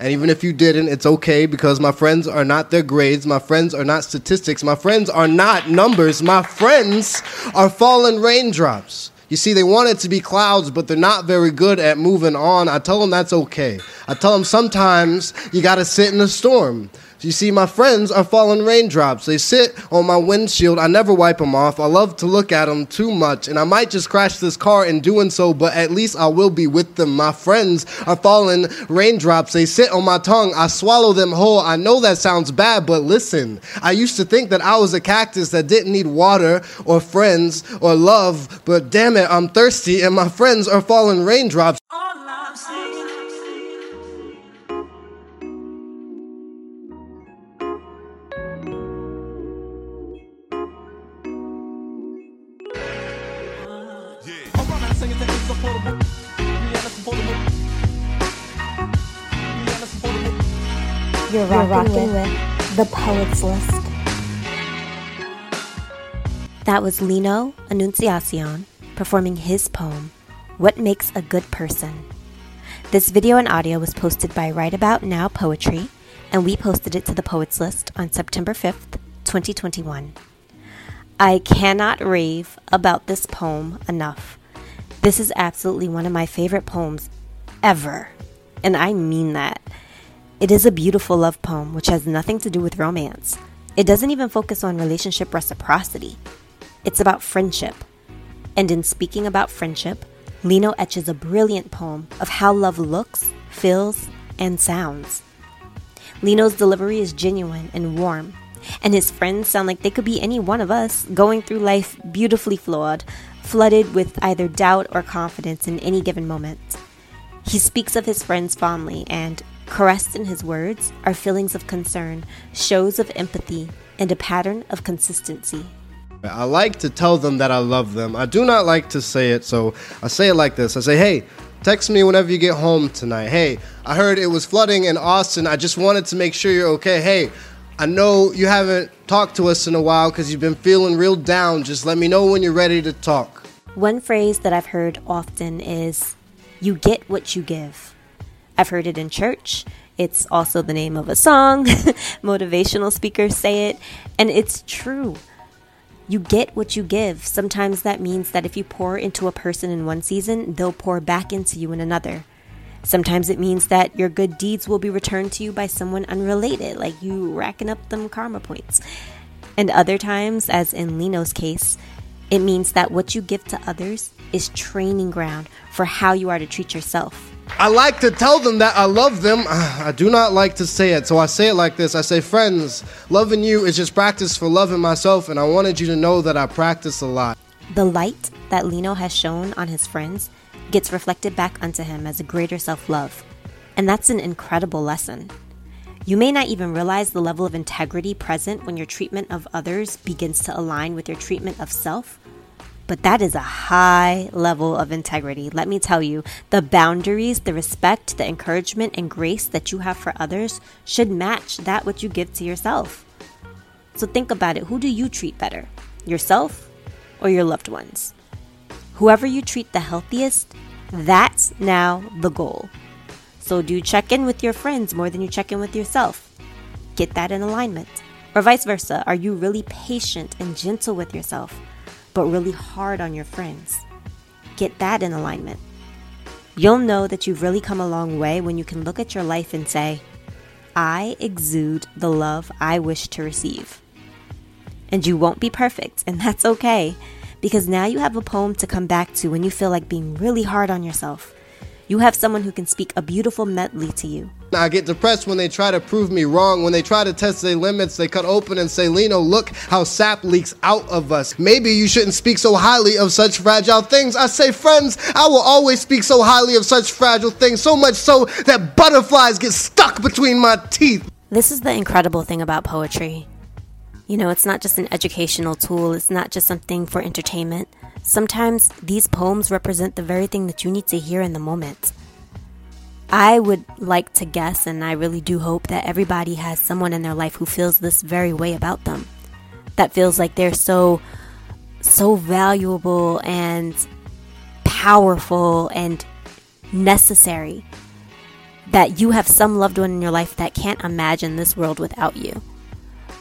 And even if you didn't, it's okay because my friends are not their grades. My friends are not statistics. My friends are not numbers. My friends are fallen raindrops. You see, they want it to be clouds, but they're not very good at moving on. I tell them that's okay. I tell them sometimes you gotta sit in a storm. You see, my friends are falling raindrops. They sit on my windshield. I never wipe them off. I love to look at them too much, and I might just crash this car in doing so, but at least I will be with them. My friends are falling raindrops. They sit on my tongue. I swallow them whole. I know that sounds bad, but listen. I used to think that I was a cactus that didn't need water or friends or love, but damn it, I'm thirsty, and my friends are falling raindrops. Oh. You're rocking, rocking with The Poets List. That was Lino Anunciacion performing his poem, What Makes a Good Person. This video and audio was posted by Write About Now Poetry, and we posted it to the Poets List on September 5th, 2021. I cannot rave about this poem enough. This is absolutely one of my favorite poems ever, and I mean that. It is a beautiful love poem which has nothing to do with romance. It doesn't even focus on relationship reciprocity. It's about friendship. And in speaking about friendship, Lino etches a brilliant poem of how love looks, feels, and sounds. Lino's delivery is genuine and warm, and his friends sound like they could be any one of us going through life beautifully flawed, flooded with either doubt or confidence in any given moment. He speaks of his friends fondly and, Caressed in his words are feelings of concern, shows of empathy, and a pattern of consistency. I like to tell them that I love them. I do not like to say it, so I say it like this I say, hey, text me whenever you get home tonight. Hey, I heard it was flooding in Austin. I just wanted to make sure you're okay. Hey, I know you haven't talked to us in a while because you've been feeling real down. Just let me know when you're ready to talk. One phrase that I've heard often is, you get what you give. I've heard it in church. It's also the name of a song. Motivational speakers say it. And it's true. You get what you give. Sometimes that means that if you pour into a person in one season, they'll pour back into you in another. Sometimes it means that your good deeds will be returned to you by someone unrelated, like you racking up them karma points. And other times, as in Lino's case, it means that what you give to others is training ground for how you are to treat yourself. I like to tell them that I love them. I do not like to say it, so I say it like this I say, Friends, loving you is just practice for loving myself, and I wanted you to know that I practice a lot. The light that Lino has shown on his friends gets reflected back unto him as a greater self love. And that's an incredible lesson. You may not even realize the level of integrity present when your treatment of others begins to align with your treatment of self but that is a high level of integrity. Let me tell you, the boundaries, the respect, the encouragement, and grace that you have for others should match that which you give to yourself. So think about it who do you treat better, yourself or your loved ones? Whoever you treat the healthiest, that's now the goal. So do check in with your friends more than you check in with yourself. Get that in alignment. Or vice versa. Are you really patient and gentle with yourself? but really hard on your friends. Get that in alignment. You'll know that you've really come a long way when you can look at your life and say, I exude the love I wish to receive. And you won't be perfect, and that's okay, because now you have a poem to come back to when you feel like being really hard on yourself you have someone who can speak a beautiful medley to you. I get depressed when they try to prove me wrong. When they try to test their limits, they cut open and say, Lino, look how sap leaks out of us. Maybe you shouldn't speak so highly of such fragile things. I say, friends, I will always speak so highly of such fragile things, so much so that butterflies get stuck between my teeth. This is the incredible thing about poetry. You know, it's not just an educational tool, it's not just something for entertainment. Sometimes these poems represent the very thing that you need to hear in the moment. I would like to guess, and I really do hope that everybody has someone in their life who feels this very way about them. That feels like they're so, so valuable and powerful and necessary that you have some loved one in your life that can't imagine this world without you.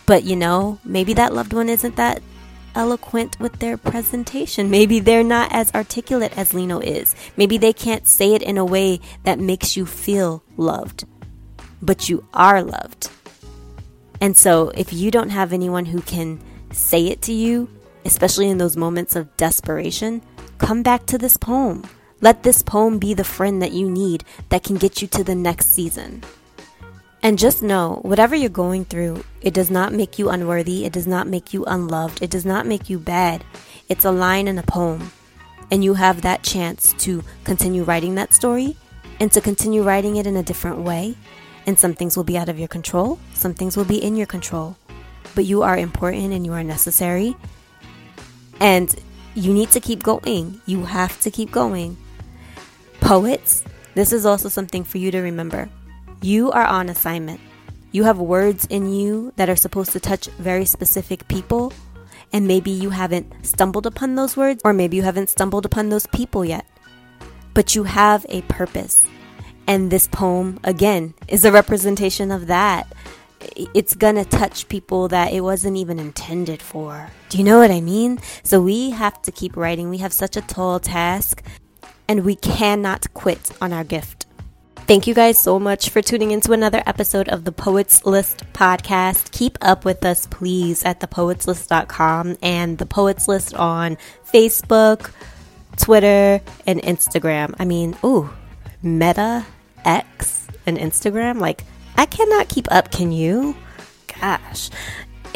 But you know, maybe that loved one isn't that eloquent with their presentation. Maybe they're not as articulate as Lino is. Maybe they can't say it in a way that makes you feel loved. But you are loved. And so, if you don't have anyone who can say it to you, especially in those moments of desperation, come back to this poem. Let this poem be the friend that you need that can get you to the next season. And just know, whatever you're going through, it does not make you unworthy, it does not make you unloved, it does not make you bad. It's a line in a poem. And you have that chance to continue writing that story and to continue writing it in a different way. And some things will be out of your control, some things will be in your control. But you are important and you are necessary. And you need to keep going. You have to keep going. Poets, this is also something for you to remember. You are on assignment. You have words in you that are supposed to touch very specific people, and maybe you haven't stumbled upon those words, or maybe you haven't stumbled upon those people yet. But you have a purpose. And this poem, again, is a representation of that. It's gonna touch people that it wasn't even intended for. Do you know what I mean? So we have to keep writing. We have such a tall task, and we cannot quit on our gift. Thank you guys so much for tuning into another episode of the Poets List podcast. Keep up with us, please, at thepoetslist.com and the Poets List on Facebook, Twitter, and Instagram. I mean, ooh, Meta, X, and Instagram. Like, I cannot keep up, can you? Gosh.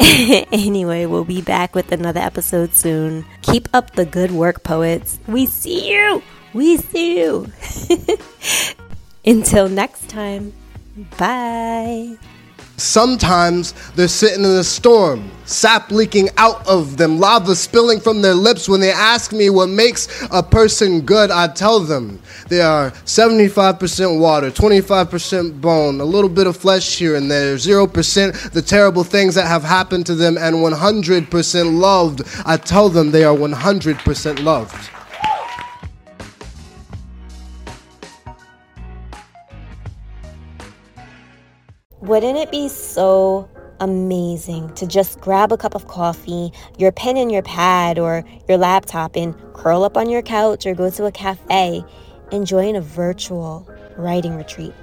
anyway, we'll be back with another episode soon. Keep up the good work, poets. We see you. We see you. Until next time, bye. Sometimes they're sitting in a storm, sap leaking out of them, lava spilling from their lips. When they ask me what makes a person good, I tell them they are 75% water, 25% bone, a little bit of flesh here and there, 0% the terrible things that have happened to them, and 100% loved. I tell them they are 100% loved. Wouldn't it be so amazing to just grab a cup of coffee, your pen and your pad, or your laptop and curl up on your couch or go to a cafe, and join a virtual writing retreat?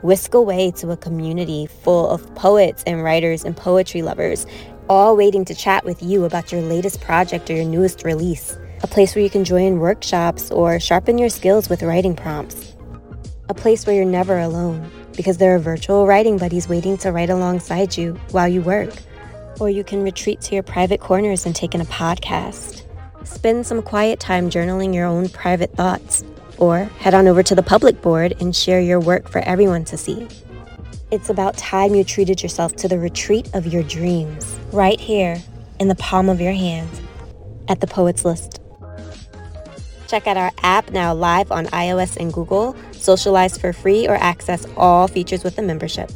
Whisk away to a community full of poets and writers and poetry lovers, all waiting to chat with you about your latest project or your newest release. A place where you can join workshops or sharpen your skills with writing prompts. A place where you're never alone because there are virtual writing buddies waiting to write alongside you while you work. Or you can retreat to your private corners and take in a podcast. Spend some quiet time journaling your own private thoughts. Or head on over to the public board and share your work for everyone to see. It's about time you treated yourself to the retreat of your dreams, right here in the palm of your hand at the Poets List. Check out our app now live on iOS and Google. Socialize for free or access all features with a membership.